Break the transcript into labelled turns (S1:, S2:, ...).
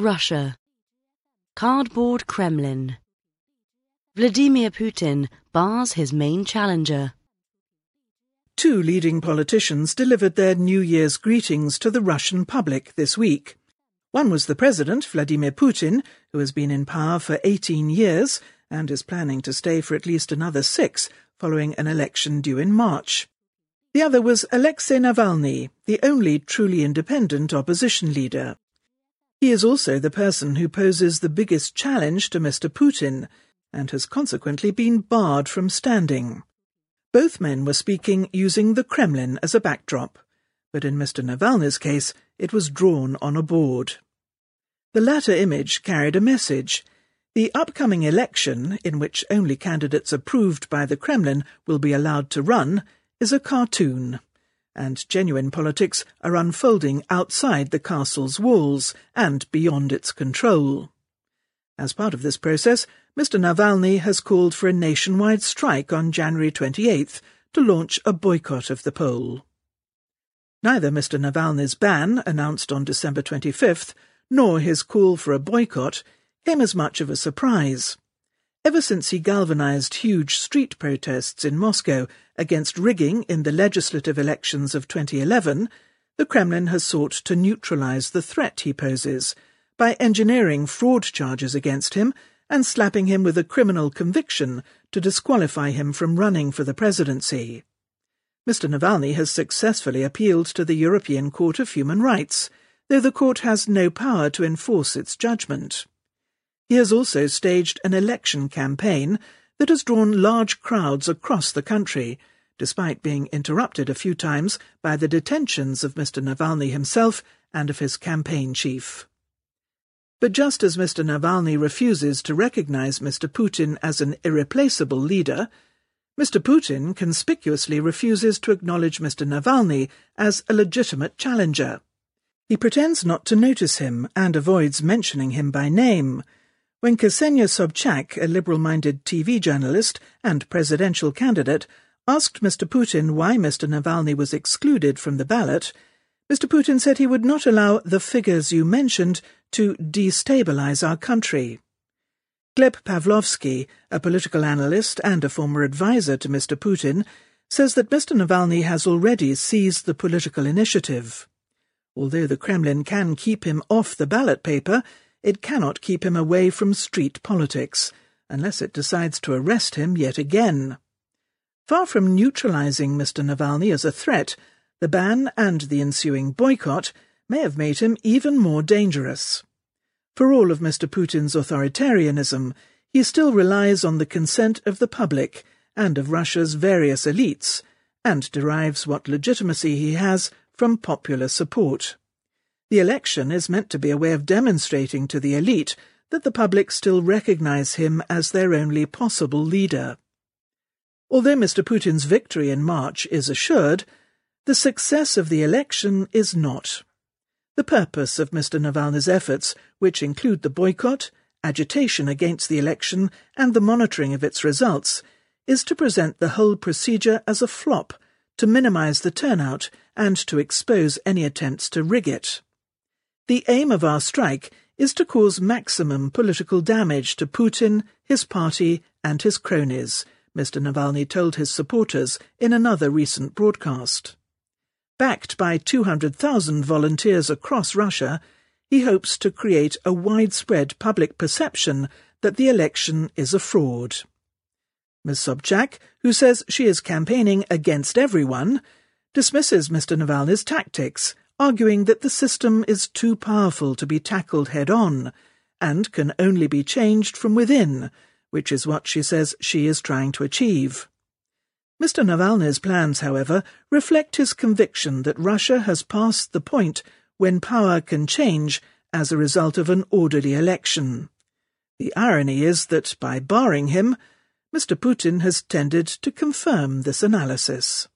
S1: Russia. Cardboard Kremlin. Vladimir Putin bars his main challenger.
S2: Two leading politicians delivered their New Year's greetings to the Russian public this week. One was the president, Vladimir Putin, who has been in power for 18 years and is planning to stay for at least another six following an election due in March. The other was Alexei Navalny, the only truly independent opposition leader. He is also the person who poses the biggest challenge to Mr. Putin and has consequently been barred from standing. Both men were speaking using the Kremlin as a backdrop, but in Mr. Navalny's case it was drawn on a board. The latter image carried a message. The upcoming election, in which only candidates approved by the Kremlin will be allowed to run, is a cartoon and genuine politics are unfolding outside the castle's walls and beyond its control. As part of this process, Mr. Navalny has called for a nationwide strike on January 28th to launch a boycott of the poll. Neither Mr. Navalny's ban, announced on December 25th, nor his call for a boycott came as much of a surprise. Ever since he galvanized huge street protests in Moscow against rigging in the legislative elections of 2011, the Kremlin has sought to neutralize the threat he poses by engineering fraud charges against him and slapping him with a criminal conviction to disqualify him from running for the presidency. Mr. Navalny has successfully appealed to the European Court of Human Rights, though the court has no power to enforce its judgment. He has also staged an election campaign that has drawn large crowds across the country, despite being interrupted a few times by the detentions of Mr. Navalny himself and of his campaign chief. But just as Mr. Navalny refuses to recognize Mr. Putin as an irreplaceable leader, Mr. Putin conspicuously refuses to acknowledge Mr. Navalny as a legitimate challenger. He pretends not to notice him and avoids mentioning him by name, when Ksenia Sobchak, a liberal-minded TV journalist and presidential candidate, asked Mr. Putin why Mr. Navalny was excluded from the ballot, Mr. Putin said he would not allow the figures you mentioned to destabilize our country. Gleb Pavlovsky, a political analyst and a former advisor to Mr. Putin, says that Mr. Navalny has already seized the political initiative. Although the Kremlin can keep him off the ballot paper, it cannot keep him away from street politics, unless it decides to arrest him yet again. Far from neutralizing Mr. Navalny as a threat, the ban and the ensuing boycott may have made him even more dangerous. For all of Mr. Putin's authoritarianism, he still relies on the consent of the public and of Russia's various elites, and derives what legitimacy he has from popular support. The election is meant to be a way of demonstrating to the elite that the public still recognize him as their only possible leader. Although Mr. Putin's victory in March is assured, the success of the election is not. The purpose of Mr. Navalny's efforts, which include the boycott, agitation against the election, and the monitoring of its results, is to present the whole procedure as a flop, to minimize the turnout, and to expose any attempts to rig it. The aim of our strike is to cause maximum political damage to Putin, his party, and his cronies, Mr. Navalny told his supporters in another recent broadcast. Backed by 200,000 volunteers across Russia, he hopes to create a widespread public perception that the election is a fraud. Ms. Sobchak, who says she is campaigning against everyone, dismisses Mr. Navalny's tactics arguing that the system is too powerful to be tackled head on and can only be changed from within, which is what she says she is trying to achieve. Mr. Navalny's plans, however, reflect his conviction that Russia has passed the point when power can change as a result of an orderly election. The irony is that by barring him, Mr. Putin has tended to confirm this analysis.